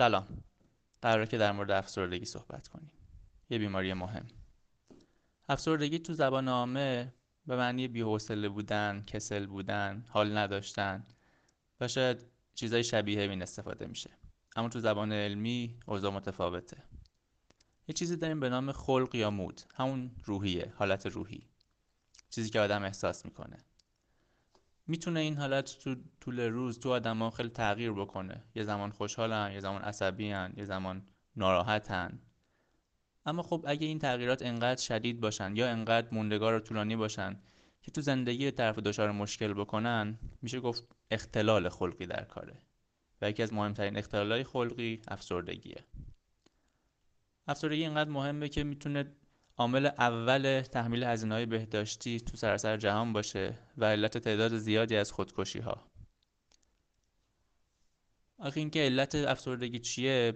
سلام. قراره که در مورد افسردگی صحبت کنیم. یه بیماری مهم. افسردگی تو زبان عامه به معنی بی‌حوصله بودن، کسل بودن، حال نداشتن و شاید چیزای شبیه این استفاده میشه. اما تو زبان علمی اوضاع متفاوته. یه چیزی داریم به نام خلق یا مود. همون روحیه حالت روحی. چیزی که آدم احساس می‌کنه. می‌تونه این حالت تو طول روز تو آدما خیلی تغییر بکنه. یه زمان خوشحالن یه زمان عصبیان یه زمان ناراحتن. اما خب اگه این تغییرات انقدر شدید باشن یا انقدر موندگار و طولانی باشن که تو زندگی طرف دچار مشکل بکنن میشه گفت اختلال خلقی در کاره. و یکی از مهمترین اختلالهای خلقی افسردگیه. افسردگی اینقدر مهمه که می‌تونه عامل اول تحمیل هزینه های بهداشتی تو سراسر جهان باشه و علت تعداد زیادی از خودکشی ها آخه اینکه علت افسردگی چیه؟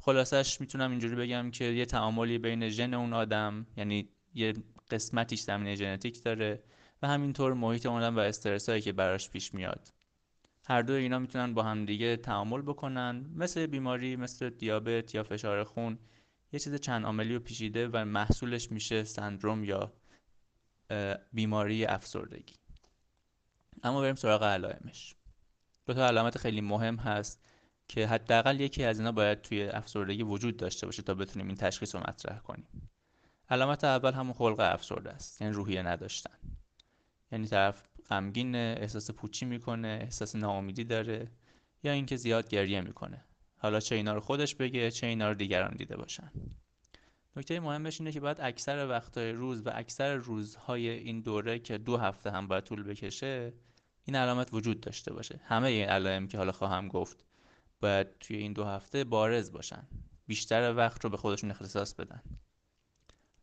خلاصش می‌تونم اینجوری بگم که یه تعاملی بین ژن اون آدم یعنی یه قسمتیش زمینه ژنتیک داره و همینطور محیط اون آدم و استرس هایی که براش پیش میاد. هر دو اینا می‌تونن با هم دیگه تعامل بکنن مثل بیماری مثل دیابت یا فشار خون. یه چیز چند عاملی رو پیچیده و محصولش میشه سندروم یا بیماری افسردگی. اما بریم سراغ علائمش. دو تا علامت خیلی مهم هست که حداقل یکی از اینا باید توی افسردگی وجود داشته باشه تا بتونیم این تشخیص رو مطرح کنیم. علامت اول همون خلق افسرده است یعنی روحیه نداشتن. یعنی طرف غمگین احساس پوچی می‌کنه احساس ناامیدی داره یا اینکه زیاد گریه می‌کنه. حالا چه اینا رو خودش بگه چه اینا رو دیگران دیده باشن. نکته مهمش اینه که باید اکثر وقتهای روز و اکثر روزهای این دوره که دو هفته هم باید طول بکشه این علامت وجود داشته باشه. همه این علائم که حالا خواهم گفت باید توی این دو هفته بارز باشن. بیشتر وقت رو به خودشون اختصاص بدن.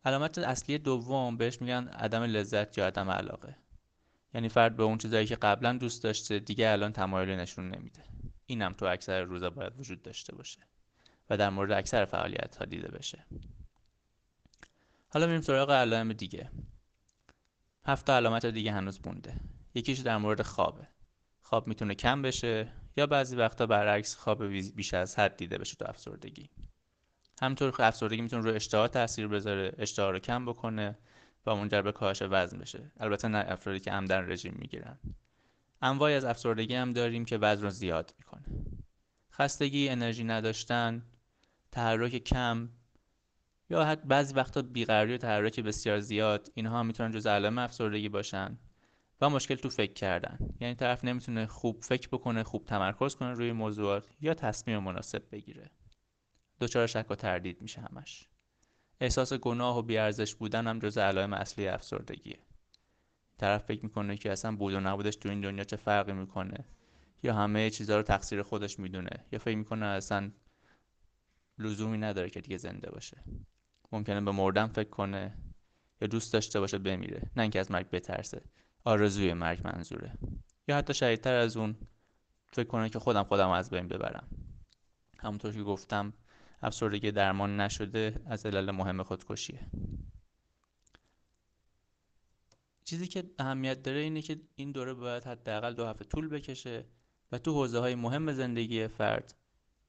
علامت اصلی دوم بهش میگن عدم لذت یا عدم علاقه. یعنی فرد به اون چیزایی که قبلا دوست داشته دیگه الان تمایلی نشون نمیده. اینم تو اکثر روزا باید وجود داشته باشه و در مورد اکثر فعالیت ها دیده بشه. حالا میریم سراغ علائم دیگه. هفت علامت دیگه هنوز مونده. یکیش در مورد خوابه. خواب می‌تونه کم بشه یا بعضی وقتا برعکس خواب بیش از حد دیده بشه تو افسردگی. همینطور که افسردگی می‌تونه رو اشتها تاثیر بذاره اشتها رو کم بکنه و منجر به کاهش وزن بشه. البته نه افرادی که عمدن رژیم می‌گیرن. انواعی از افسردگی هم داریم که وزن رو زیاد می‌کنه. خستگی انرژی نداشتن تحرک کم یا حتی بعضی وقتا بیقراری و تحرک بسیار زیاد اینها هم می‌تونن جز علائم افسردگی باشن و مشکل تو فکر کردن. یعنی طرف نمی‌تونه خوب فکر بکنه خوب تمرکز کنه روی موضوعات یا تصمیم مناسب بگیره. دچار شک و تردید میشه همش. احساس گناه و بیارزش بودن هم جز علائم اصلی افسردگیه. طرف فکر می‌کنه که اصلا بود و نبودش تو این دنیا چه فرقی می‌کنه؟ یا همه چیزها رو تقصیر خودش می‌دونه؟ یا فکر می‌کنه اصلا لزومی نداره که دیگه زنده باشه؟ ممکنه به مردن فکر کنه یا دوست داشته باشه بمیره نه اینکه از مرگ بترسه. آرزوی مرگ منظوره. یا حتی شدیدتر از اون فکر کنه که خودم خودم از بین ببرم. همونطور که گفتم افسردگی درمان نشده از علل مهم خودکشیه. چیزی که اهمیت داره اینه که این دوره باید حداقل دو هفته طول بکشه و تو حوزه های مهم زندگی فرد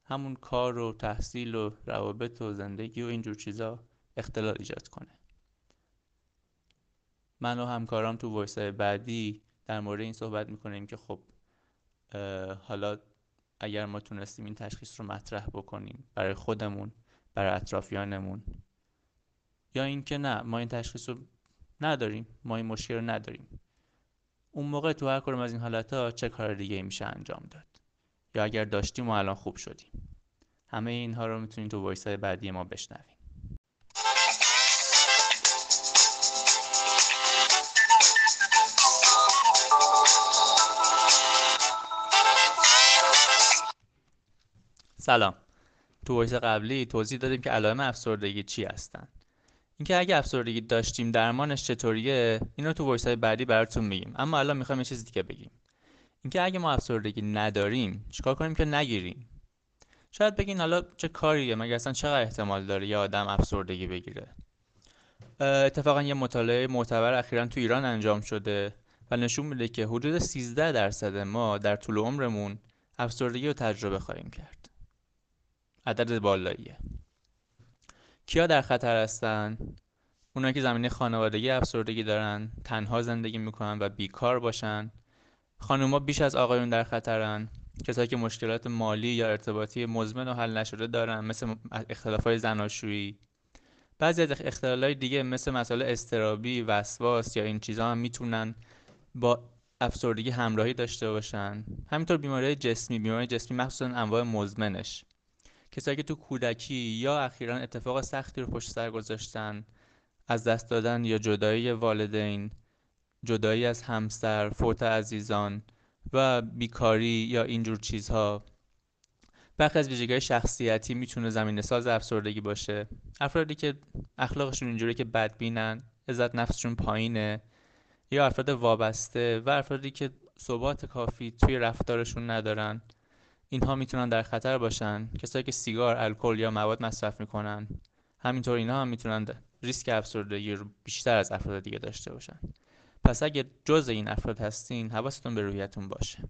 همون کار و تحصیل و روابط و زندگی و اینجور چیزا اختلال ایجاد کنه. من و همکارام تو وایس بعدی در مورد این صحبت می‌کنیم که خب حالا اگر ما تونستیم این تشخیص رو مطرح بکنیم برای خودمون برای اطرافیانمون یا اینکه نه ما این تشخیص رو نداریم. ما این مشکل رو نداریم. اون موقع تو هر کدوم از این حالت ها چه کار دیگه میشه انجام داد؟ یا اگر داشتیم و الان خوب شدیم. همه اینها رو می‌تونید تو voice بعدی ما بشنویم سلام. تو voice قبلی توضیح دادیم که علائم افسردگی چی هستن. اینکه اگه افسردگی داشتیم درمانش چطوریه؟ اینو تو وایس بعدی براتون میگیم. اما الان می‌خوایم یه چیز دیگه بگیم. اینکه اگه ما افسردگی نداریم چیکار کنیم که نگیریم؟ شاید بگین حالا چه کاریه؟ مگه اصلا چقدر احتمال داره یه آدم افسردگی بگیره؟ اتفاقا یه مطالعه معتبر اخیرا تو ایران انجام شده و نشون میده که حدود 13 درصد ما در طول عمرمون افسردگی رو تجربه خواهیم کرد. عدد بالاییه. کیا در خطر هستن؟ اونایی که زمینه خانوادگی افسردگی دارن تنها زندگی می‌کنن و بیکار باشن. خانوما بیش از آقایون در خطرن. کسایی که مشکلات مالی یا ارتباطی مزمن و حل نشده دارن مثل اختلاف های زناشویی. بعضی از اختلالای دیگه مثل مسائل استرابی وسواس یا این چیزها هم می‌تونن با افسردگی همراهی داشته باشن. همینطور بیماری جسمی. بیماری جسمی مخصوصا انواع مزمنش. کسایی که تو کودکی یا اخیرا اتفاق سختی رو پشت سر گذاشتن از دست دادن یا جدایی والدین جدایی از همسر فوت عزیزان و بیکاری یا اینجور چیزها برخی از ویژگی شخصیتی می‌تونه زمین ساز افسردگی باشه. افرادی که اخلاقشون اینجوری که بدبینن عزت نفسشون پایینه یا افراد وابسته و افرادی که ثبات کافی توی رفتارشون ندارن. اینها می‌تونن در خطر باشن. کسایی که سیگار الکل یا مواد مصرف می‌کنن همینطور اینها هم می‌تونن ریسک افسردگی رو بیشتر از افراد دیگه داشته باشن. پس اگه جز این افراد هستین حواستون به رویتون باشه.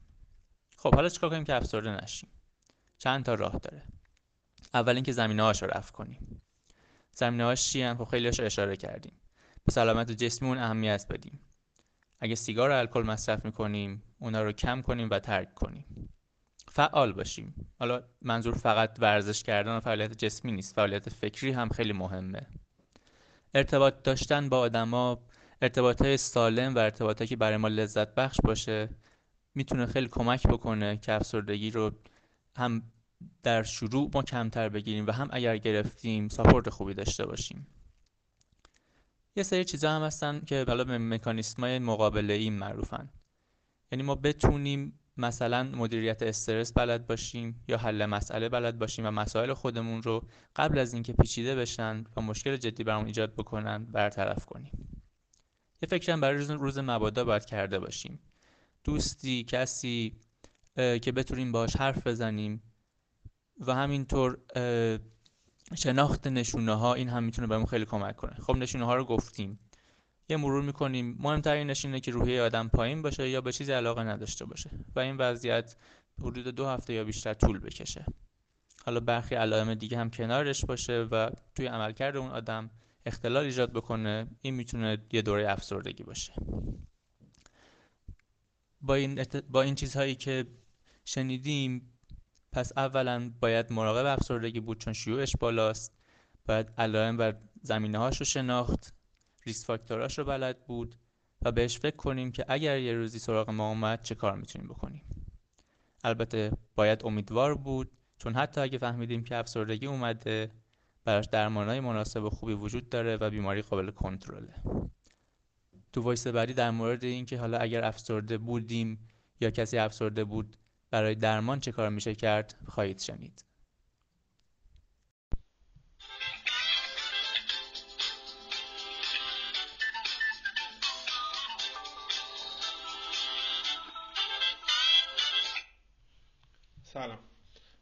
خب حالا چیکار کنیم که افسرده نشیم؟ چند تا راه داره. اول اینکه زمینه هاش رو رفع کنیم. زمینه هاش چی خب خیلی رو اشاره کردیم. به سلامت جسممون اهمیت بدیم. اگه سیگار و الکل مصرف می‌کنیم اونا رو کم کنیم و ترک کنیم. فعال باشیم. حالا منظور فقط ورزش کردن و فعالیت جسمی نیست فعالیت فکری هم خیلی مهمه. ارتباط داشتن با آدما ارتباط های سالم و ارتباطی که برای ما لذت بخش باشه می‌تونه خیلی کمک بکنه که افسردگی رو هم در شروع ما کمتر بگیریم و هم اگر گرفتیم ساپورت خوبی داشته باشیم. یه سری چیزا هم هستن که بالا به مکانیسم های مقابله این معروفن. یعنی ما بتونیم مثلا مدیریت استرس بلد باشیم یا حل مسئله بلد باشیم و مسائل خودمون رو قبل از اینکه پیچیده بشن و مشکل جدی برامون ایجاد بکنن برطرف کنیم. یه فکرم برای روز, روز مبادا باید کرده باشیم. دوستی کسی که بتونیم باش حرف بزنیم و همینطور شناخت نشونه ها این هم می‌تونه بهمون خیلی کمک کنه. خب نشونه ها رو گفتیم. یه مرور می‌کنیم. مهمترین نشونه که روحیه آدم پایین باشه یا به چیزی علاقه نداشته باشه و این وضعیت حدود دو هفته یا بیشتر طول بکشه. حالا برخی علائم دیگه هم کنارش باشه و توی عملکرد اون آدم اختلال ایجاد بکنه این می‌تونه یه دوره افسردگی باشه. با این, با این چیزهایی که شنیدیم پس اولا باید مراقب افسردگی بود چون شیوعش بالاست. باید علائم و زمینه هاش رو شناخت. ریس فاکتوراش رو بلد بود و بهش فکر کنیم که اگر یه روزی سراغ ما اومد چه کار می‌تونیم بکنیم. البته باید امیدوار بود چون حتی اگه فهمیدیم که افسردگی اومده براش درمانهای مناسب و خوبی وجود داره و بیماری قابل کنترله. تو وایس بعدی در مورد اینکه حالا اگر افسرده بودیم یا کسی افسرده بود برای درمان چه کار میشه کرد خواهید شنید. سلام.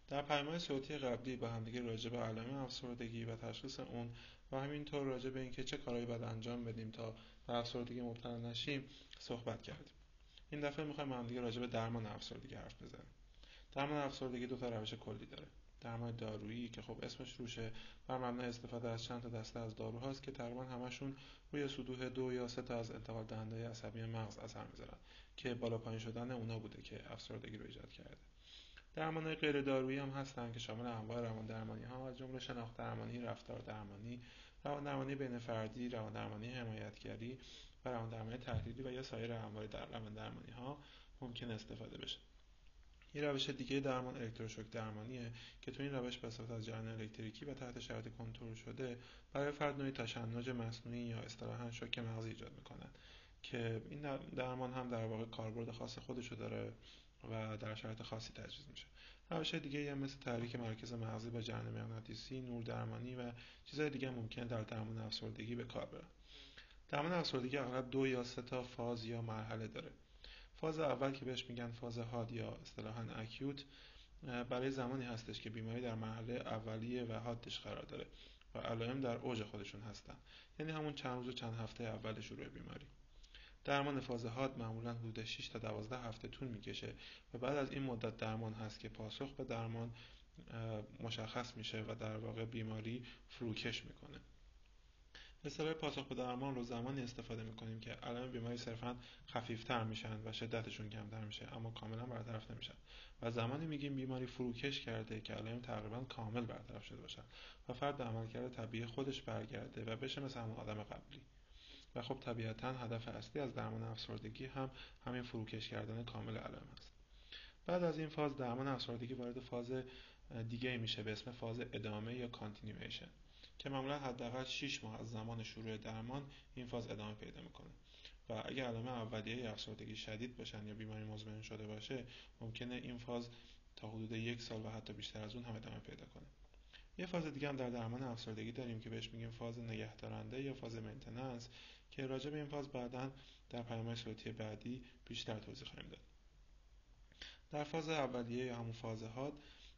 در پیام صوتی قبلی با همدیگه راجع به علائم افسردگی و تشخیص اون و همینطور راجع به اینکه چه کارهایی باید انجام بدیم تا به افسردگی مبتلا نشیم صحبت کردیم. این دفعه می‌خوایم همدیگه راجع به درمان افسردگی حرف بزنیم. درمان افسردگی دو تا روش کلی داره. درمان دارویی که خب اسمش روشه بر مبنای استفاده از چند تا دسته از داروهاست که تقریبا همشون روی سطوح دو یا سه تا از انتقال دهنده عصبی مغز اثر می‌ذارن که بالا پایین شدن اونا بوده که افسردگی رو ایجاد کرده. درمان غیر دارویی هم هستن که شامل انواع روان درمانی ها از جمله شناخت درمانی، رفتار درمانی، روان درمانی بین فردی، روان درمانی حمایتگری و روان درمانی تحلیلی و یا سایر انواع در روان درمانی ها ممکن استفاده بشه. یه روش دیگه درمان الکتروشوک درمانیه که تو این روش به استفاده از جریان الکتریکی و تحت شرایط کنترل شده برای فرد نوعی تشنج مصنوعی یا اصطلاحا شوک مغزی ایجاد می‌کنن که این درمان هم در واقع کاربرد خاص خودشو داره و در شرایط خاصی تجویز میشه. روش دیگه هم مثل تحریک مرکز مغزی با جریان مغناطیسی نور درمانی و چیزهای دیگه ممکن در درمان افسردگی به کار برن درمان افسردگی اغلب دو یا سه تا فاز یا مرحله داره. فاز اول که بهش میگن فاز هاد یا اصطلاحا اکیوت برای زمانی هستش که بیماری در مرحله اولیه و حادش قرار داره و علائم در اوج خودشون هستن. یعنی همون چند روز و چند هفته اول شروع بیماری. درمان فاز حاد معمولا حدود 6 تا 12 هفته طول می‌کشه و بعد از این مدت درمان هست که پاسخ به درمان مشخص میشه و در واقع بیماری فروکش می‌کنه. اصطلاح پاسخ به درمان رو زمانی استفاده می‌کنیم که علائم بیماری صرفا خفیفتر میشن و شدتشون کمتر میشه اما کاملا برطرف نمیشن. و زمانی میگیم بیماری فروکش کرده که علائم تقریبا کامل برطرف شده باشن و فرد به عملکرد طبیعی خودش برگرده و بشه مثل همون آدم قبلی. و خب طبیعتا هدف اصلی از درمان افسردگی هم همین فروکش کردن کامل علائم است. بعد از این فاز درمان افسردگی وارد فاز دیگه میشه به اسم فاز ادامه یا continuation که معمولا حداقل 6 ماه از زمان شروع درمان این فاز ادامه پیدا می‌کنه. و اگر علائم اولیه افسردگی شدید باشن یا بیماری مزمن شده باشه ممکنه این فاز تا حدود یک سال و حتی بیشتر از اون هم ادامه پیدا کنه. یه فاز دیگه هم در درمان افسردگی داریم که بهش میگیم فاز نگهدارنده یا فاز maintenance که راجع به این فاز بعدا در پیام صوتی بعدی بیشتر توضیح خواهیم داد. در فاز اولیه یا همون فاز حاد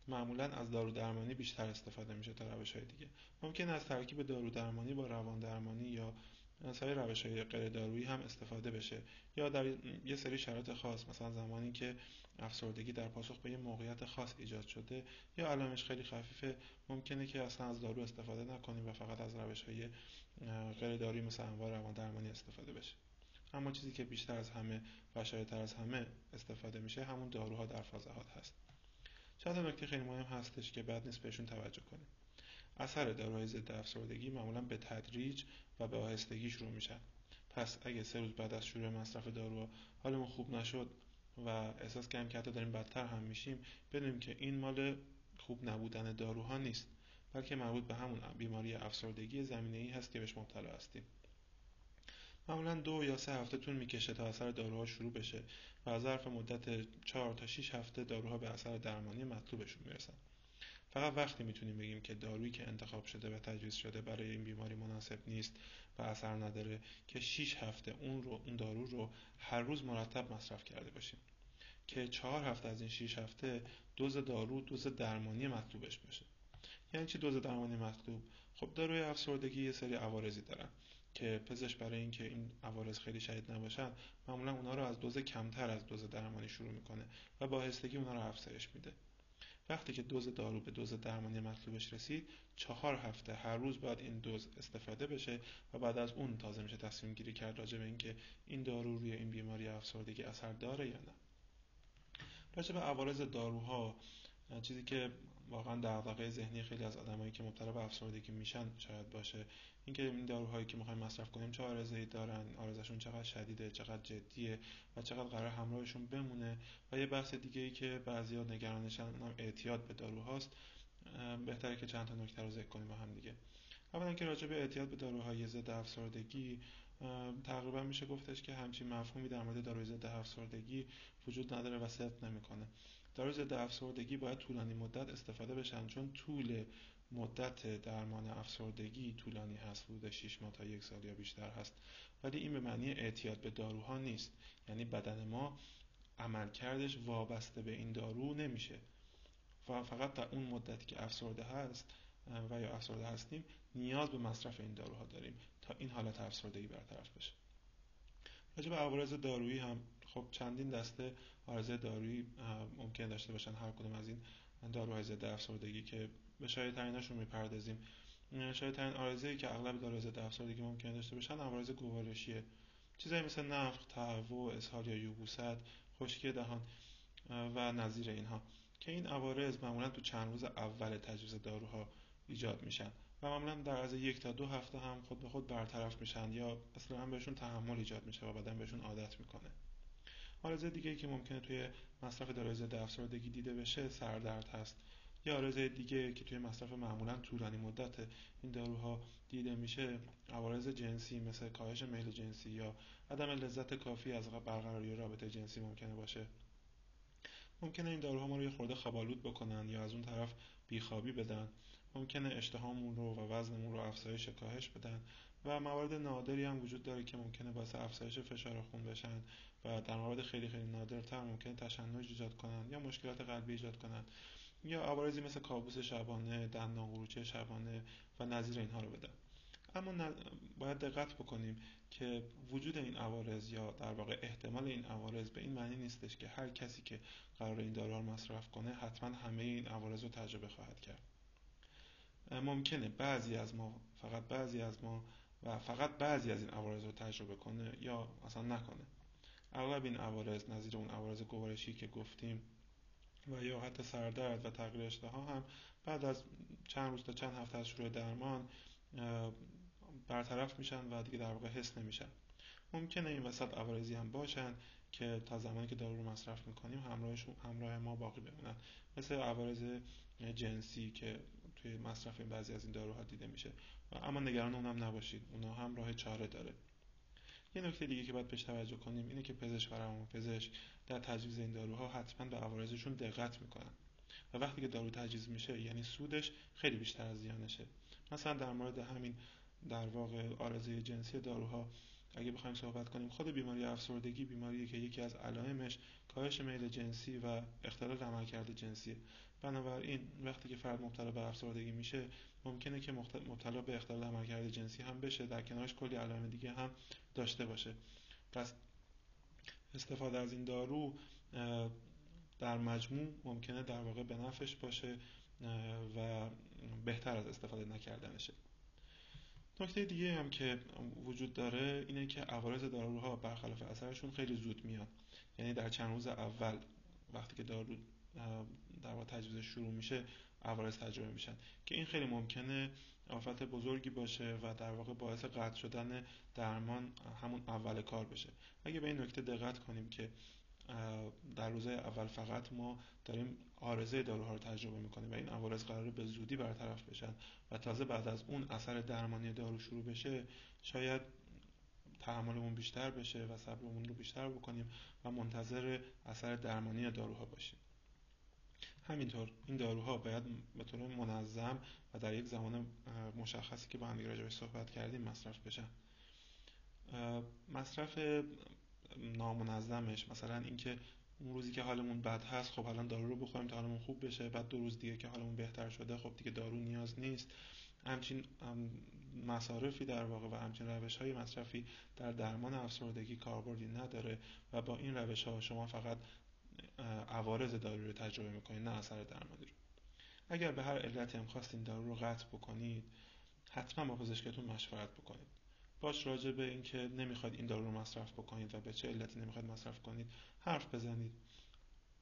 معمولا از دارو درمانی بیشتر استفاده میشه تا روش های دیگه. ممکن از ترکیب دارو درمانی با روان درمانی یا سایر روش های غیر دارویی هم استفاده بشه. یا در یه سری شرایط خاص مثلا زمانی که افسردگی در پاسخ به یه موقعیت خاص ایجاد شده یا علائمش خیلی خفیفه ممکنه که اصلا از دارو استفاده نکنیم و فقط از روش های غیر دارویی مثل انواع روان درمانی استفاده بشه. اما چیزی که بیشتر از همه و تر از همه استفاده میشه همون داروها در فازهات هست. چند نکته خیلی مهم هستش که بعد نیست بهشون توجه کنیم. اثر داروهای ضد افسردگی معمولا به تدریج و به آهستگی شروع میشن پس اگه سه روز بعد از شروع مصرف دارو حالمون خوب نشد و احساس کردیم که حتی داریم بدتر هم میشیم بدونیم که این مال خوب نبودن داروها نیست بلکه مربوط به همون بیماری افسردگی زمینه ای هست که بهش مبتلا هستیم. معمولا دو یا سه هفته طول می‌کشه تا اثر داروها شروع بشه و ظرف مدت چهار تا 6 هفته داروها به اثر درمانی مطلوبشون می‌رسن. فقط وقتی می‌تونیم بگیم که دارویی که انتخاب شده و تجویز شده برای این بیماری مناسب نیست و اثر نداره که 6 هفته اون رو اون دارو رو هر روز مرتب مصرف کرده باشیم. که چهار هفته از این 6 هفته دوز دارو دوز درمانی مطلوبش باشه. یعنی چی دوز درمانی مطلوب؟ خب داروی افسردگی یه سری عوارضی دارن که پزشک برای اینکه این عوارض خیلی شدید نباشن معمولا اونا رو از دوز کمتر از دوز درمانی شروع می‌کنه و با آهستگی اونا رو افزایش میده. وقتی که دوز دارو به دوز درمانی مطلوبش رسید چهار هفته هر روز باید این دوز استفاده بشه و بعد از اون تازه میشه تصمیم گیری کرد راجع به اینکه این دارو روی این بیماری افسردگی اثر داره یا نه. راجع به عوارض داروها چیزی که واقعا دغدغه ذهنی خیلی از آدمایی که مبتلا به افسردگی میشن شاید باشه. اینکه این داروهایی که می‌خوایم مصرف کنیم چه آرزه‌ای دارن آرزشون چقدر شدیده چقدر جدیه و چقدر قرار همراهشون بمونه و یه بحث دیگه ای که بعضیا نگرانشن اونم اعتیاد به داروهاست بهتره که چند تا نکته رو ذکر کنیم با هم دیگه. اولا که راجع به اعتیاد به داروهای ضد افسردگی تقریبا میشه گفتش که همچین مفهومی در مورد داروی ضد افسردگی وجود نداره و صدق نمی‌کنه. داروی ضد افسردگی باید طولانی مدت استفاده بشن چون طول مدت درمان افسردگی طولانی هست حدود 6 ماه تا یک سال یا بیشتر هست. ولی این به معنی اعتیاد به داروها نیست. یعنی بدن ما عملکردش وابسته به این دارو نمیشه. و فقط در اون مدتی که افسرده هست و یا افسرده هستیم نیاز به مصرف این داروها داریم تا این حالت افسردگی برطرف بشه. راجع به عوارض دارویی هم خب چندین دسته عارض دارویی ممکن داشته باشن هر کدوم از این داروهای ضد افسردگی که به شاید تریناشون می‌پردازیم. شاید ترین آرزه که اغلب داروهای ضد افسردگی ممکن داشته باشن عوارض گوارشیه. چیزایی مثل نفخ، تهوع، اسهال یا یوبوست، خشکی دهان و نظیر اینها که این عوارض معمولا تو چند روز اول تجویز داروها ایجاد میشن و معمولا در از یک تا دو هفته هم خود به خود برطرف میشن یا اصلا بهشون تحمل ایجاد میشه و بدن بهشون عادت می‌کنه. آرزه دیگه که ممکنه توی مصرف داروی ضد افسردگی دیده بشه سردرد هست. یا آرزه دیگه که توی مصرف معمولا طولانی مدت این داروها دیده میشه عوارض جنسی مثل کاهش میل جنسی یا عدم لذت کافی از برقراری رابطه جنسی ممکنه باشه. ممکنه این داروها ما رو یه خورده خبالود بکنن یا از اون طرف بیخوابی بدن. ممکنه اشتهامون رو و وزنمون رو افزایش کاهش بدن. و موارد نادری هم وجود داره که ممکنه باعث افزایش فشار خون بشن و در موارد خیلی خیلی نادرتر ممکنه تشنج ایجاد کنن یا مشکلات قلبی ایجاد کنن یا عوارضی مثل کابوس شبانه دندان قروچه شبانه و نظیر اینها رو بدن. اما باید دقت بکنیم که وجود این عوارض یا در واقع احتمال این عوارض به این معنی نیستش که هر کسی که قرار این داروها رو مصرف کنه حتما همه این عوارض رو تجربه خواهد کرد. ممکنه بعضی از ما فقط بعضی از ما و فقط بعضی از این عوارض رو تجربه کنه یا اصلا نکنه. اغلب این عوارض نظیر اون عوارض گوارشی که گفتیم و یا حتی سردرد و تغییر اشتها هم بعد از چند روز تا چند هفته از شروع درمان برطرف میشن و دیگه در واقع حس نمیشن. ممکنه این وسط عوارضی هم باشن که تا زمانی که دارو رو مصرف می‌کنیم همراهشون همراه ما باقی بمونن. مثل عوارض جنسی که توی مصرف بعضی از این داروها دیده میشه. اما نگران اونم نباشید. اونا هم راه چاره داره. یه نکته دیگه که باید بهش توجه کنیم اینه که پزشک و پزشک در تجویز این داروها حتما به عوارضشون دقت می‌کنن. و وقتی که دارو تجویز میشه یعنی سودش خیلی بیشتر از زیانشه. مثلا در مورد همین در واقع آرزه جنسی داروها اگه بخوایم صحبت کنیم خود بیماری افسردگی بیماری که یکی از علائمش کاهش میل جنسی و اختلال عملکرد جنسی بنابراین وقتی که فرد مبتلا به افسردگی میشه ممکنه که مبتلا به اختلال عملکرد جنسی هم بشه. در کنارش کلی علائم دیگه هم داشته باشه. پس استفاده از این دارو در مجموع ممکنه در واقع به نفعش باشه و بهتر از استفاده نکردنشه. نکته دیگه هم که وجود داره اینه که عوارض داروها برخلاف اثرشون خیلی زود میاد یعنی در چند روز اول وقتی که دارو در واقع تجویز شروع میشه عوارض تجربه میشن. که این خیلی ممکنه آفت بزرگی باشه و در واقع باعث قطع شدن درمان همون اول کار بشه. اگه به این نکته دقت کنیم که در روزهای اول فقط ما داریم آرزه داروها رو تجربه می‌کنیم و این عوارض قراره به زودی برطرف بشن و تازه بعد از اون اثر درمانی دارو شروع بشه شاید تحملمون بیشتر بشه و صبرمون رو بیشتر بکنیم و منتظر اثر درمانی داروها باشیم. همینطور این داروها باید به طور منظم و در یک زمان مشخصی که با هم راجعش صحبت کردیم مصرف بشن. مصرف نامنظمش مثلا اینکه اون روزی که حالمون بد هست خب الان دارو رو بخوریم تا حالمون خوب بشه. بعد دو روز دیگه که حالمون بهتر شده خب دیگه دارو نیاز نیست. همچین مصارفی در واقع و همچین روش های مصرفی در درمان افسردگی کاربردی نداره و با این روش ها شما فقط عوارض دارو رو تجربه می‌کنید نه اثر درمانی رو. اگر به هر علتی هم خواستین دارو رو قطع بکنید حتما با پزشکتون مشورت بکنید. باش راجع به اینکه نمی‌خواید این دارو رو مصرف بکنید و به چه علتی نمی‌خواید مصرف کنید حرف بزنید.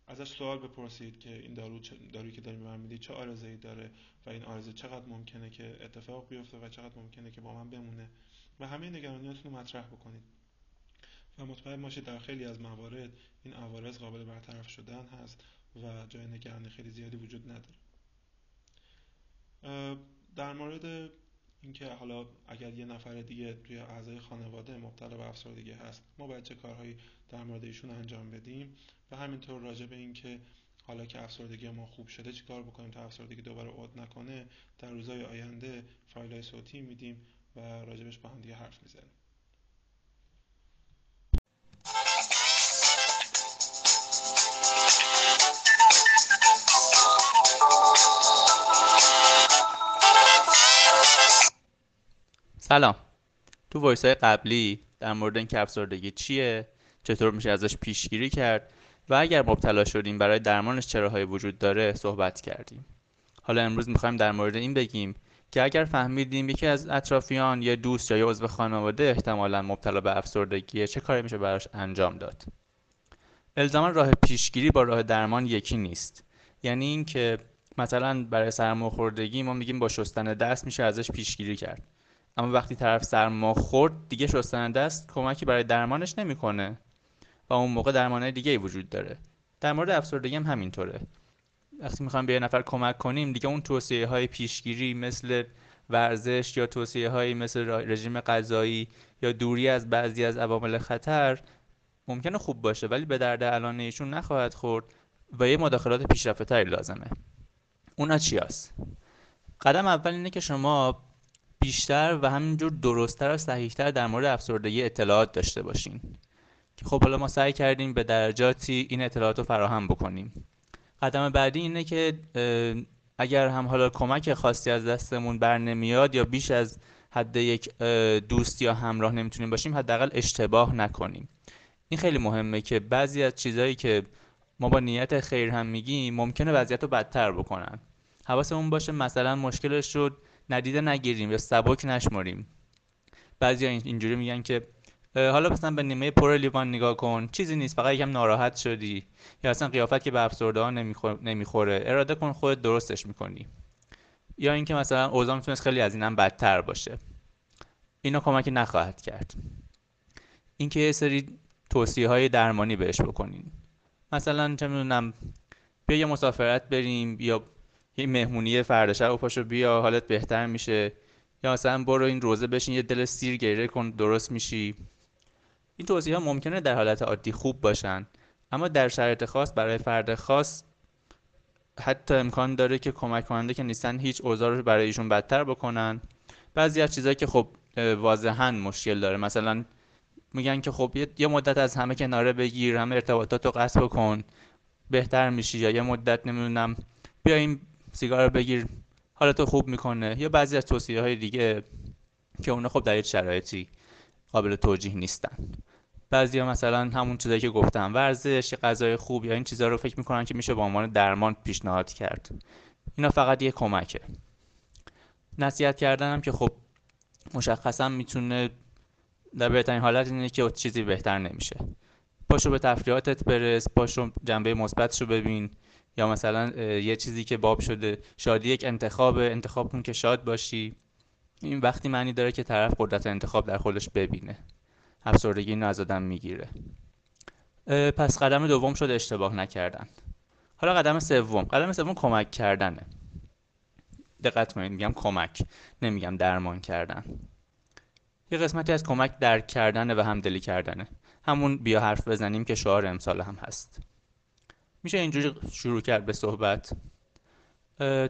ازش سوال بپرسید که این دارو دارویی که داریم من چه آرزه‌ای داره و این آرزه چقدر ممکنه که اتفاق بیفته و چقدر ممکنه که با من بمونه و همه نگرانیاتتون رو مطرح بکنید. و مطمئن باشید در خیلی از موارد این عوارض قابل برطرف شدن هست و جای نگرانی خیلی زیادی وجود نداره. در مورد اینکه حالا اگر یه نفر دیگه توی اعضای خانواده مبتلا به افسردگی هست ما باید چه کارهایی در مورد ایشون انجام بدیم؟ و همینطور راجع به اینکه حالا که افسردگی ما خوب شده چیکار بکنیم تا افسردگی دوباره عود نکنه در روزهای آینده فایل های صوتی میدیم و راجبش با هم دیگه حرف می‌زنیم. سلام. تو وایس های قبلی در مورد اینکه افسردگی چیه چطور میشه ازش پیشگیری کرد و اگر مبتلا شدیم برای درمانش چراهای وجود داره صحبت کردیم. حالا امروز می‌خوایم در مورد این بگیم که اگر فهمیدیم یکی از اطرافیان یا دوست یا عضو خانواده احتمالا مبتلا به افسردگیه چه کاری میشه براش انجام داد؟ الزاما راه پیشگیری با راه درمان یکی نیست. یعنی اینکه مثلا برای سرماخوردگی ما میگیم با شستن دست میشه ازش پیشگیری کرد. اما وقتی طرف سرما خورد دیگه شستن دست کمکی برای درمانش نمی‌کنه. و اون موقع درمانه دیگه ای وجود داره. در مورد افسردگی هم همینطوره. وقتی می‌خوایم به یه نفر کمک کنیم دیگه اون توصیه های پیشگیری مثل ورزش یا توصیه های مثل رژیم غذایی یا دوری از بعضی از عوامل خطر ممکنه خوب باشه ولی به درد الان ایشون نخواهد خورد و یه مداخلات پیشرفته لازمه. اونا چی هست؟ قدم اول اینه که شما بیشتر و همینجور درستتر و صحیحتر در مورد افسردگی اطلاعات داشته باشین. خب حالا ما سعی کردیم به درجاتی این اطلاعات رو فراهم بکنیم. قدم بعدی اینه که اگر هم حالا کمک خاصی از دستمون بر نمیاد یا بیش از حد یک دوست یا همراه نمی‌تونیم باشیم حداقل اشتباه نکنیم. این خیلی مهمه که بعضی از چیزهایی که ما با نیت خیر هم میگیم ممکنه وضعیت رو بدتر بکنن. حواسمون باشه مثلا مشکلش رو ندیده نگیریم یا سبک نشمریم بعضی اینجوری میگن که حالا مثلا به نیمه پر لیوان نگاه کن چیزی نیست فقط یکم ناراحت شدی. یا اصلا قیافت که به افسرده ها نمی‌خوره. اراده کن خودت درستش می‌کنی. یا اینکه مثلا اوضاع می‌تونست خیلی از اینم بدتر باشه. اینا کمکی نخواهد کرد. اینکه یه سری توصیه های درمانی بهش بکنین. مثلا چه می‌دونم بیا یه مسافرت بریم یا یه مهمونی فردا شب پاشو بیا حالت بهتر میشه. یا مثلا برو این روزه بشین یه دل سیر گریه کن درست میشی. این توصیه ها ممکنه در حالت عادی خوب باشن. اما در شرایط خاص برای فرد خاص حتی امکان داره که کمک کننده که نیستن هیچ اوضاع رو برای ایشون بدتر بکنن. بعضی از چیزهایی که خب واضحا مشکل داره. مثلا میگن که خب یه مدت از همه کناره بگیر همه ارتباطات رو قطع بکن. بهتر میشی یا یه مدت نمی‌دونم بیا این سیگار رو بگیر. حالتو خوب می‌کنه. یا بعضی از توصیه های دیگه که اونا خب در یک شرایطی قابل توجیه نیستن. بعضی ها مثلا همون چیزایی که گفتم ورزش غذای خوب یا این چیزها رو فکر می‌کنن که میشه به عنوان درمان پیشنهاد کرد. اینا فقط یه کمکه. نصیحت کردن هم که خب مشخصا می‌تونه در بهترین حالت اینه که چیزی بهتر نمیشه. پاشو به تفریحاتت برس پاشو جنبه مثبتشو ببین. یا مثلا یه چیزی که باب شده شادی یک انتخاب انتخاب کن که شاد باشی. این وقتی معنی داره که طرف قدرت انتخاب در خودش ببینه. افسردگی اینو از آدم می‌گیره. پس قدم دوم شد اشتباه نکردن. حالا قدم سوم. قدم سوم کمک کردنه. دقت کنید میگم کمک نمیگم درمان کردن. یه قسمتی از کمک درک کردنه و همدلی کردنه. همون بیا حرف بزنیم که شعار امسال هم هست. میشه اینجوری شروع کرد به صحبت.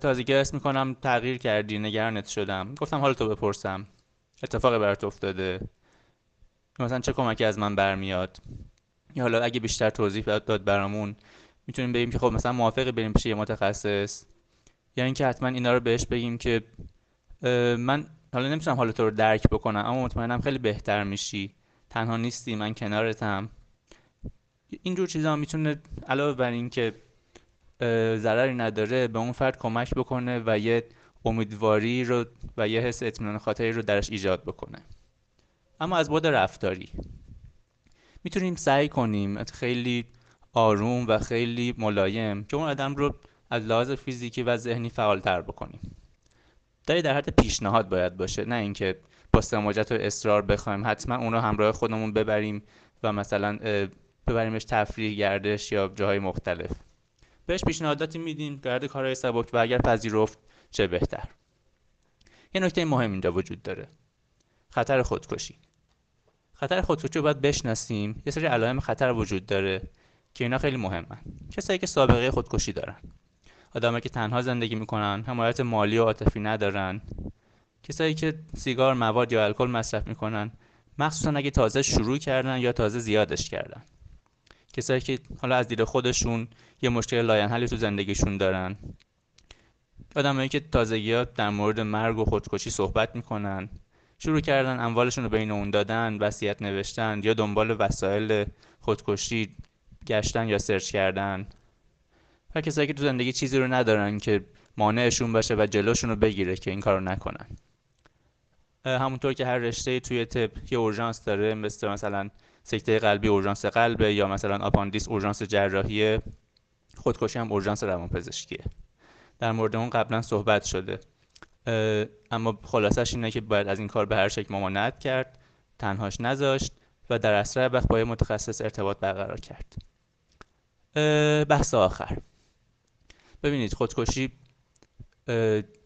تازگی اسم می‌کنم تغییر کردی نگرانت شدم. گفتم حالا تو بپرسم. اتفاقی برات افتاده. مثلا چه کمکی از من برمیاد؟ یا حالا اگه بیشتر توضیح داد برامون می‌تونیم بگیم که خب مثلا موافقی بریم پیش یه متخصص. یا اینکه حتما اینا رو بهش بگیم که من حالا نمی‌تونم حالا تو رو درک بکنم اما مطمئنم خیلی بهتر میشی. تنها نیستی من کنارتم. اینجور چیزا می‌تونه علاوه بر اینکه ضرری نداره به اون فرد کمک بکنه و یه امیدواری رو و یه حس اطمینان خاطری رو درش ایجاد بکنه. اما از بعد رفتاری. می‌تونیم سعی کنیم خیلی آروم و خیلی ملایم که اون آدم رو از لحاظ فیزیکی و ذهنی فعالتر بکنیم. داری در حد پیشنهاد باید باشه نه اینکه با سماجت و اصرار بخوایم حتما اون رو همراه خودمون ببریم و مثلا ببریمش تفریح گردش یا جاهای مختلف. بهش پیشنهاداتی میدیم گرد کارهای سبک و اگر پذیرفت چه بهتر. یه نکته مهم اینجا وجود داره. خطر خودکشی. خطر خودکشی رو باید بشناسیم. یه سری علائم خطر وجود داره که اینا خیلی مهمن. کسایی که سابقه خودکشی دارن. آدمایی که تنها زندگی می‌کنن حمایت مالی و عاطفی ندارن. کسایی که سیگار مواد یا الکل مصرف می‌کنن مخصوصا اگه تازه شروع کردن یا تازه زیادش کردن. کسایی که حالا از دید خودشون یه مشکل لاینحلی تو زندگیشون دارن. آدمایی که تازگی در مورد مرگ و خودکشی صحبت می‌کنن شروع کردن اموالشون رو بین اون دادن وصیت نوشتن یا دنبال وسایل خودکشی گشتن یا search کردن. و کسایی که تو زندگی چیزی رو ندارن که مانعشون باشه و جلوشون رو بگیره که این کارو نکنن. همونطور که هر رشته توی طب یه اورژانس داره مثل مثلا سکته قلبی اورژانس قلبه یا مثلا آپاندیس اورژانس جراحیه. خودکشی هم اورژانس روانپزشکیه. در مورد اون قبلا صحبت شده. اما خلاصش اینه که باید از این کار به هر شکل ممانعت کرد تنهاش نذاشت و در اسرع وقت با متخصص ارتباط برقرار کرد. بحث آخر. ببینید خودکشی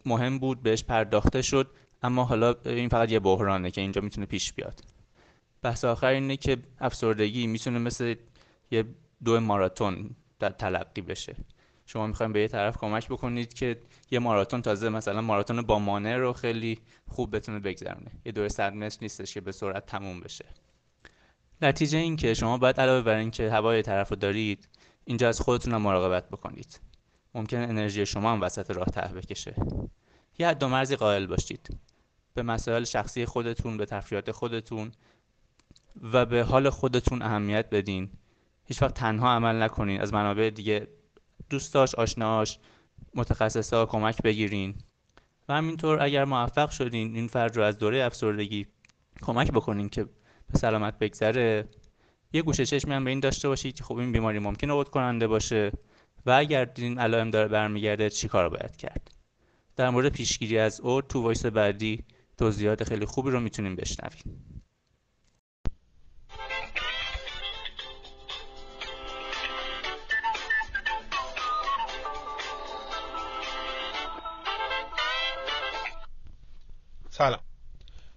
مهم بود بهش پرداخته شد اما حالا این فقط یه بحرانه که اینجا می‌تونه پیش بیاد. بحث آخر اینه که افسردگی می‌تونه مثل یه دو ماراتون در تلقی بشه. شما می‌خوایم به یه طرف کمک بکنید که یه ماراتون تازه مثلا ماراتون با مانع رو خیلی خوب بتونه بگذرونه. یه دور صد متر نیستش که به سرعت تموم بشه. نتیجه این که شما باید علاوه بر اینکه هوای طرف رو دارید اینجا از خودتون مراقبت بکنید. ممکنه انرژی شما هم وسط راه ته بکشه. یه حد مرزی قائل باشید. به مسائل شخصی خودتون به تفریحات خودتون و به حال خودتون اهمیت بدین. هیچ وقت تنها عمل نکنین. از منابع دیگه دوستاش آشناش متخصصا کمک بگیرین. و همینطور اگر موفق شدین این فرد رو از دوره افسردگی کمک بکنین که به سلامت بگذره. یه گوشه چشمی هم به این داشته باشید که خب این بیماری ممکنه عود کننده باشه و اگر این علائم داره برمیگرده چی کار باید کرد؟ در مورد پیشگیری از عود تو وایس بعدی توضیحات خیلی خوبی رو می‌تونیم بشنویم. سلام.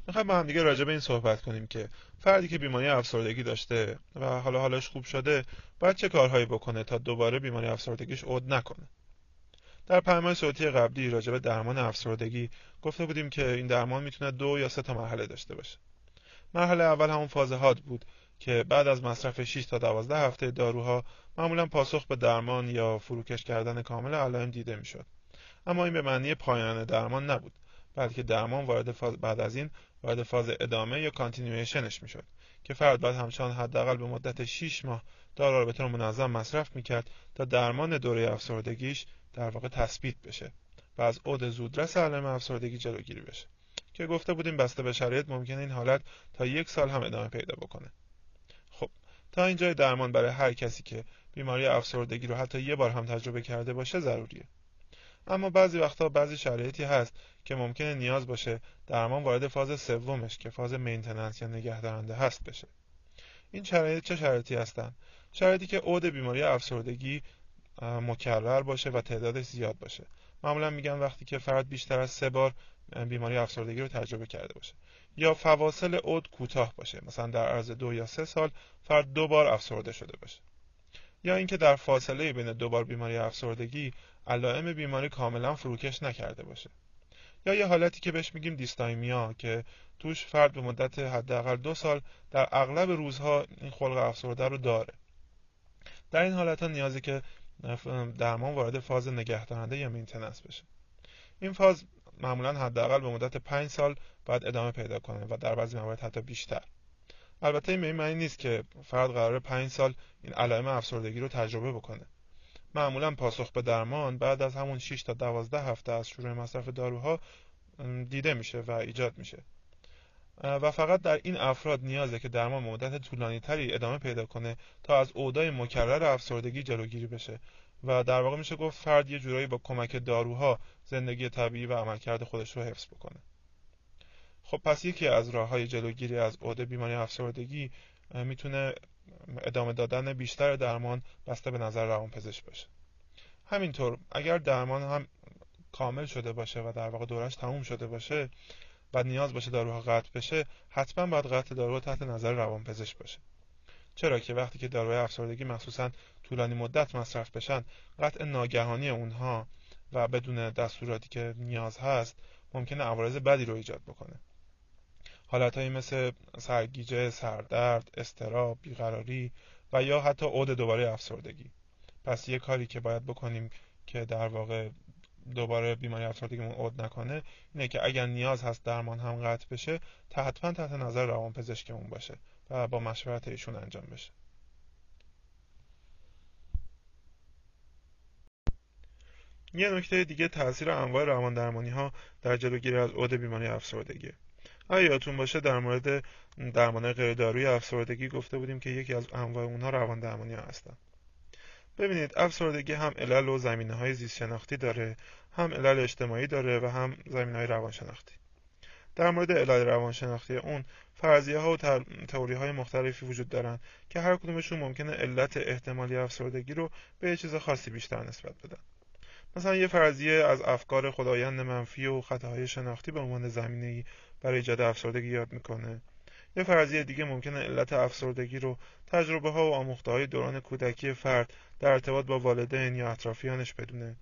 می‌خوایم با هم دیگه راجع به این صحبت کنیم که فردی که بیماری افسردگی داشته و حالا حالش خوب شده باید چه کارهایی بکنه تا دوباره بیماری افسردگیش عود نکنه؟ در پیام صوتی قبلی راجع به درمان افسردگی گفته بودیم که این درمان می‌تونه دو یا سه تا مرحله داشته باشه. مرحله اول همون فاز هاد بود که بعد از مصرف 6 تا 12 هفته داروها معمولا پاسخ به درمان یا فروکش کردن کامل علائم دیده می‌شد. اما این به معنی پایان درمان نبود. بلکه درمان وارد فاز بعد از این وارد فاز ادامه یا کانتینیویشنش می‌شد که فرد بعد همچنان حداقل به مدت 6 ماه دارو را به طور منظم مصرف می‌کرد تا درمان دوره افسردگیش در واقع تثبیت بشه و از عود زودرس علائم افسردگی جلوگیری بشه. که گفته بودیم بسته به شرایط ممکنه این حالت تا یک سال هم ادامه پیدا بکنه. خب تا اینجای درمان برای هر کسی که بیماری افسردگی رو حتی یه بار هم تجربه کرده باشه ضروریه. اما بعضی وقتا بعضی شرایطی هست که ممکنه نیاز باشه درمان وارد فاز سومش که فاز مینتننس یا نگهدارنده هست بشه. این شرایط چه شرایطی هستن؟ شرایطی که عود بیماری افسردگی مکرر باشه و تعدادش زیاد باشه. معمولا میگن وقتی که فرد بیشتر از سه بار بیماری افسردگی رو تجربه کرده باشه. یا فواصل عود کوتاه باشه. مثلا در عرض دو یا سه سال فرد دو بار افسرده شده باشه. یا اینکه در فاصله بین دو بار بیماری افسردگی علائم بیماری کاملا فروکش نکرده باشه. یا یه حالتی که بهش میگیم دیستایمیا که توش فرد به مدت حداقل دو سال در اغلب روزها این خلق افسرده رو داره. در این حالت ها نیازی که درمان وارد فاز نگهدارنده یا مینتننس بشه. این فاز معمولا حداقل به مدت 5 سال باید ادامه پیدا کنه و در بعضی موارد حتی بیشتر. البته این معنی نیست که فرد قرار 5 سال این علائم افسردگی رو تجربه بکنه. معمولا پاسخ به درمان بعد از همون 6 تا 12 هفته از شروع مصرف داروها دیده میشه و ایجاد میشه. و فقط در این افراد نیازه که درمان مدت طولانی تری ادامه پیدا کنه تا از اودای مکرر افسردگی جلوگیری بشه. و در واقع میشه گفت فرد یه جورایی با کمک داروها زندگی طبیعی و عملکرد خودش رو حفظ بکنه. خب پس یکی از راه های جلوگیری از عده بیماری افسردگی می‌تونه ادامه دادن بیشتر درمان بسته به نظر روانپزشک باشه. همینطور اگر درمان هم کامل شده باشه و در واقع دورش تموم شده باشه و نیاز باشه داروها قطع بشه حتما باید قطع داروها تحت نظر روانپزشک باشه. چرا که وقتی که داروهای افسردگی مخصوصا طولانی مدت مصرف بشن قطع ناگهانی اونها و بدون دستوراتی که نیاز هست ممکنه عوارض بدی رو ایجاد بکنه. حالتهایی مثل سرگیجه، سردرد، استراب، بیقراری و یا حتی عود دوباره افسردگی. پس یه کاری که باید بکنیم که در واقع دوباره بیماری افسردگیمون عود نکنه اینه که اگر نیاز هست درمان هم قطع بشه حتما تحت نظر روانپزشکمون باشه و با مشورت ایشون انجام بشه. یه نکته دیگه تاثیر انواع روان درمانی ها در جلوگیری از عود بیماری افسردگی. اگه یادتون باشه در مورد درمان غیر دارویی افسردگی گفته بودیم که یکی از انواع اونها روان درمانی ها هستن؟ ببینید افسردگی هم علل و زمینه های زیست شناختی داره هم علل اجتماعی داره و هم زمینه های روانشناختی. در مورد علل روانشناختی اون فرضیه ها و تئوری های مختلفی وجود دارن که هر کدومشون ممکنه علت احتمالی افسردگی رو به چیز خاصی بیشتر نسبت بدن. مثلا یه فرضیه از افکار خدایند منفی و خطاهای شناختی به عنوان زمینه برای ایجاد افسردگی یاد می‌کنه. یه فرضیه دیگه ممکنه علت افسردگی رو تجربه ها و آموخته های دوران کودکی فرد در ارتباط با والدین یا اطرافیانش بدونه.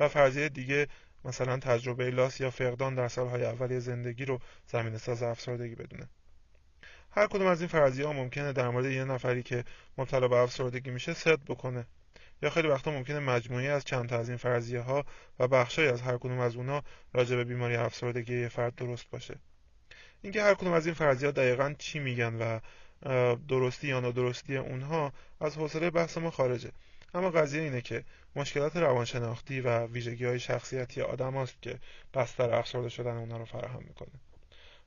و فرضیه دیگه مثلا تجربه لاس یا فقدان در سالهای اولیه زندگی رو زمین ساز افسردگی بدونه. هر کدوم از این فرضیه ها ممکنه در مورد یه نفری که مبتلا به افسردگی میشه صدق بکنه. یا خیلی وقتا ممکنه مجموعی از چند تا از این فرضیه ها و بخشی از هر کدوم از اونها راجع به بیماری افسردگی فرد درست باشه. اینکه هر کدوم از این فرضیات دقیقا چی میگن و درستی یا نادرستی اونها از حوصله بحث ما خارجه. اما قضیه اینه که مشکلات روانشناختی و ویژگی های شخصیتی آدم است که بستر افسرده شدن اونها رو فراهم می‌کنه.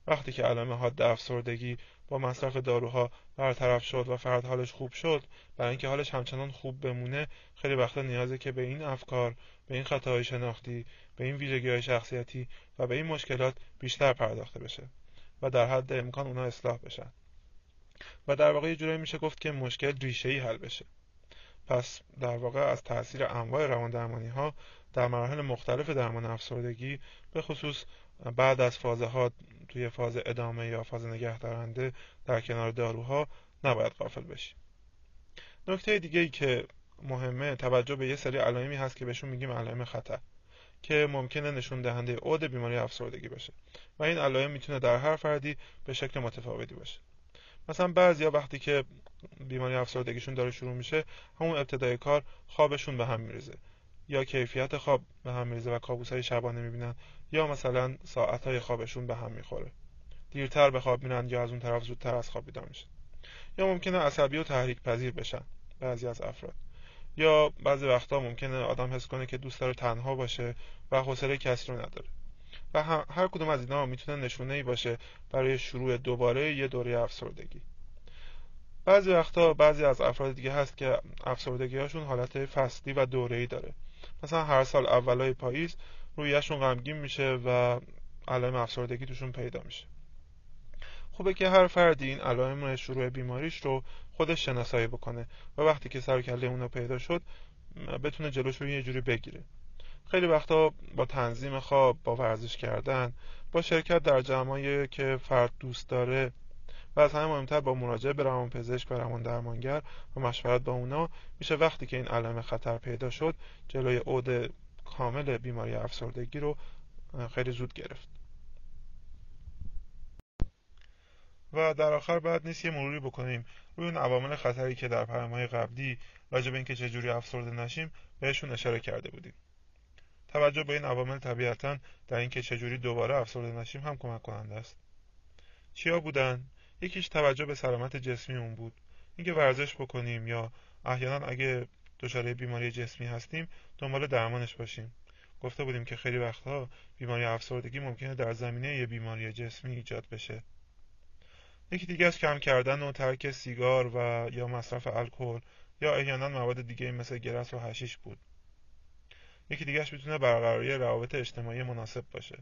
وقتی که علائم حاد افسردگی با مصرف داروها برطرف شد و فرد حالش خوب شد برای اینکه حالش همچنان خوب بمونه خیلی وقتا نیازه که به این افکار به این خطاهای شناختی به این ویژگی های شخصیتی و به این مشکلات بیشتر پرداخته بشه. و در حد امکان اونها اصلاح بشن. و در واقع یه جورایی میشه گفت که مشکل ریشه ای حل بشه. پس در واقع از تاثیر انواع روان درمانی ها در مراحل مختلف درمان افسردگی به خصوص بعد از فازه ها توی فاز ادامه یا فاز نگه دارنده در کنار داروها نباید غافل بشیم نکته دیگه ای که مهمه توجه به یه سری علائمی هست که بهشون میگیم علائم خطر. که ممکنه نشون دهنده عود بیماری افسردگی باشه و این علائم می‌تونه در هر فردی به شکل متفاوتی باشه. مثلا بعضیا وقتی که بیماری افسردگیشون داره شروع میشه همون ابتدای کار خوابشون به هم میریزه. یا کیفیت خواب به هم میریزه و کابوس های شبانه می‌بینن یا مثلا ساعت های خوابشون به هم می‌خوره. دیرتر به خواب میرن یا از اون طرف زودتر از خواب بیدار میشن. یا ممکنه عصبی و تحریک پذیر بشن بعضی از افراد. یا بعضی وقتا ممکنه آدم حس کنه که دوست داره تنها باشه و حوصله کسی رو نداره. و هر کدوم از اینا می‌تونه نشونه ای باشه برای شروع دوباره یه دوره افسردگی. بعضی وقتا بعضی از افراد دیگه هست که افسردگی هاشون حالت فصلی و دوره ای داره. مثلا هر سال اولای پاییز رویشون غمگین میشه و علائم افسردگی توشون پیدا میشه. خوبه که هر فردی این علائم شروع بیماریش رو خودش شناسایی بکنه و وقتی که سر کله اونو پیدا شد بتونه جلوش رو یه جوری بگیره. خیلی وقتا با تنظیم خواب با ورزش کردن با شرکت در جمعایی که فرد دوست داره و از همه مهمتر با مراجعه به روانپزشک و روان درمانگر و مشورت با اونا میشه وقتی که این علائم خطر پیدا شد جلوی عود کامل بیماری افسردگی رو خیلی زود گرفت. و در آخر بعد نیست یه مروری بکنیم. روی اون عوامل خطری که در پیام‌های قبلی راجع به اینکه چجوری افسرده نشیم بهشون اشاره کرده بودیم. توجه به این عوامل طبیعتا در اینکه چجوری دوباره افسرده نشیم هم کمک کننده است. چیا بودن؟ یکیش توجه به سلامت جسمی اون بود. اینکه ورزش بکنیم یا احیانا اگه دچار بیماری جسمی هستیم دنبال درمانش باشیم. گفته بودیم که خیلی وقتها بیماری افسردگی ممکنه در زمینه یه بیماری جسمی ایجاد بشه. یکی دیگه از کم کردن و ترک سیگار و یا مصرف الکل یا احیانا مواد دیگه مثل گرس و هشیش بود. یکی دیگهش می‌تونه برقراری روابط اجتماعی مناسب باشه.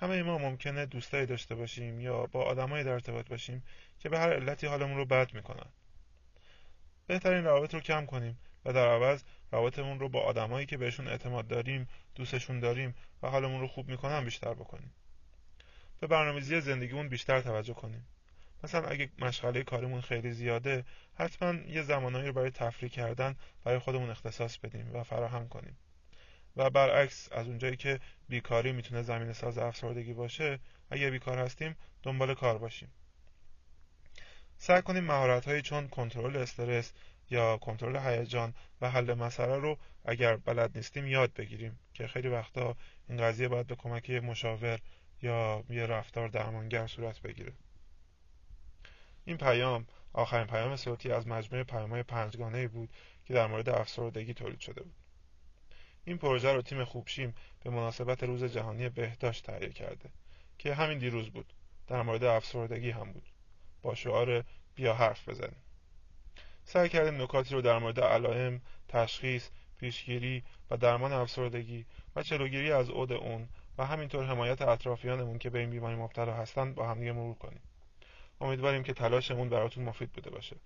همه ما ممکنه دوستایی داشته باشیم یا با آدمایی در ارتباط باشیم که به هر علتی حالمون رو بد می‌کنن. بهترین روابط رو کم کنیم و در عوض روابطمون رو با آدمایی که بهشون اعتماد داریم دوستشون داریم و حالمون رو خوب می‌کنن بیشتر بکنیم. به برنامه‌ریزی زندگیمون بیشتر توجه کنیم. مثلا اگه مشغله کارمون خیلی زیاده حتما یه زمانهایی رو برای تفریح کردن برای خودمون اختصاص بدیم و فراهم کنیم. و برعکس از اونجایی که بیکاری می‌تونه زمین ساز افسردگی باشه اگه بیکار هستیم دنبال کار باشیم. سعی کنیم مهارت چون کنترل استرس یا کنترل هیجان و حل مسئله رو اگر بلد نیستیم یاد بگیریم که خیلی وقتا این قضیه باید به کمک مشاور یا یه رفتار درمانگر صورت بگیره. این پیام آخرین پیام صوتی از مجموعه پیامهای پنجگانه بود که در مورد افسردگی تولید شده بود. این پروژه رو تیم خوبشیم به مناسبت روز جهانی بهداشت تهیه کرده که همین دیروز بود. در مورد افسردگی هم بود. با شعار بیا حرف بزنیم. سعی کردیم نکاتی رو در مورد علائم تشخیص پیشگیری و درمان افسردگی و جلوگیری از عود اون و همینطور حمایت اطرافیانمون که به این بیماری مبتلا هستند با همدیگه مرور کنیم. امیدواریم که تلاشمون براتون مفید بوده باشه.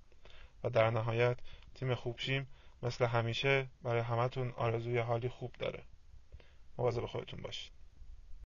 و در نهایت تیم خوبشیم مثل همیشه برای همتون آرزوی حالی خوب داره. مواظب خودتون باشید.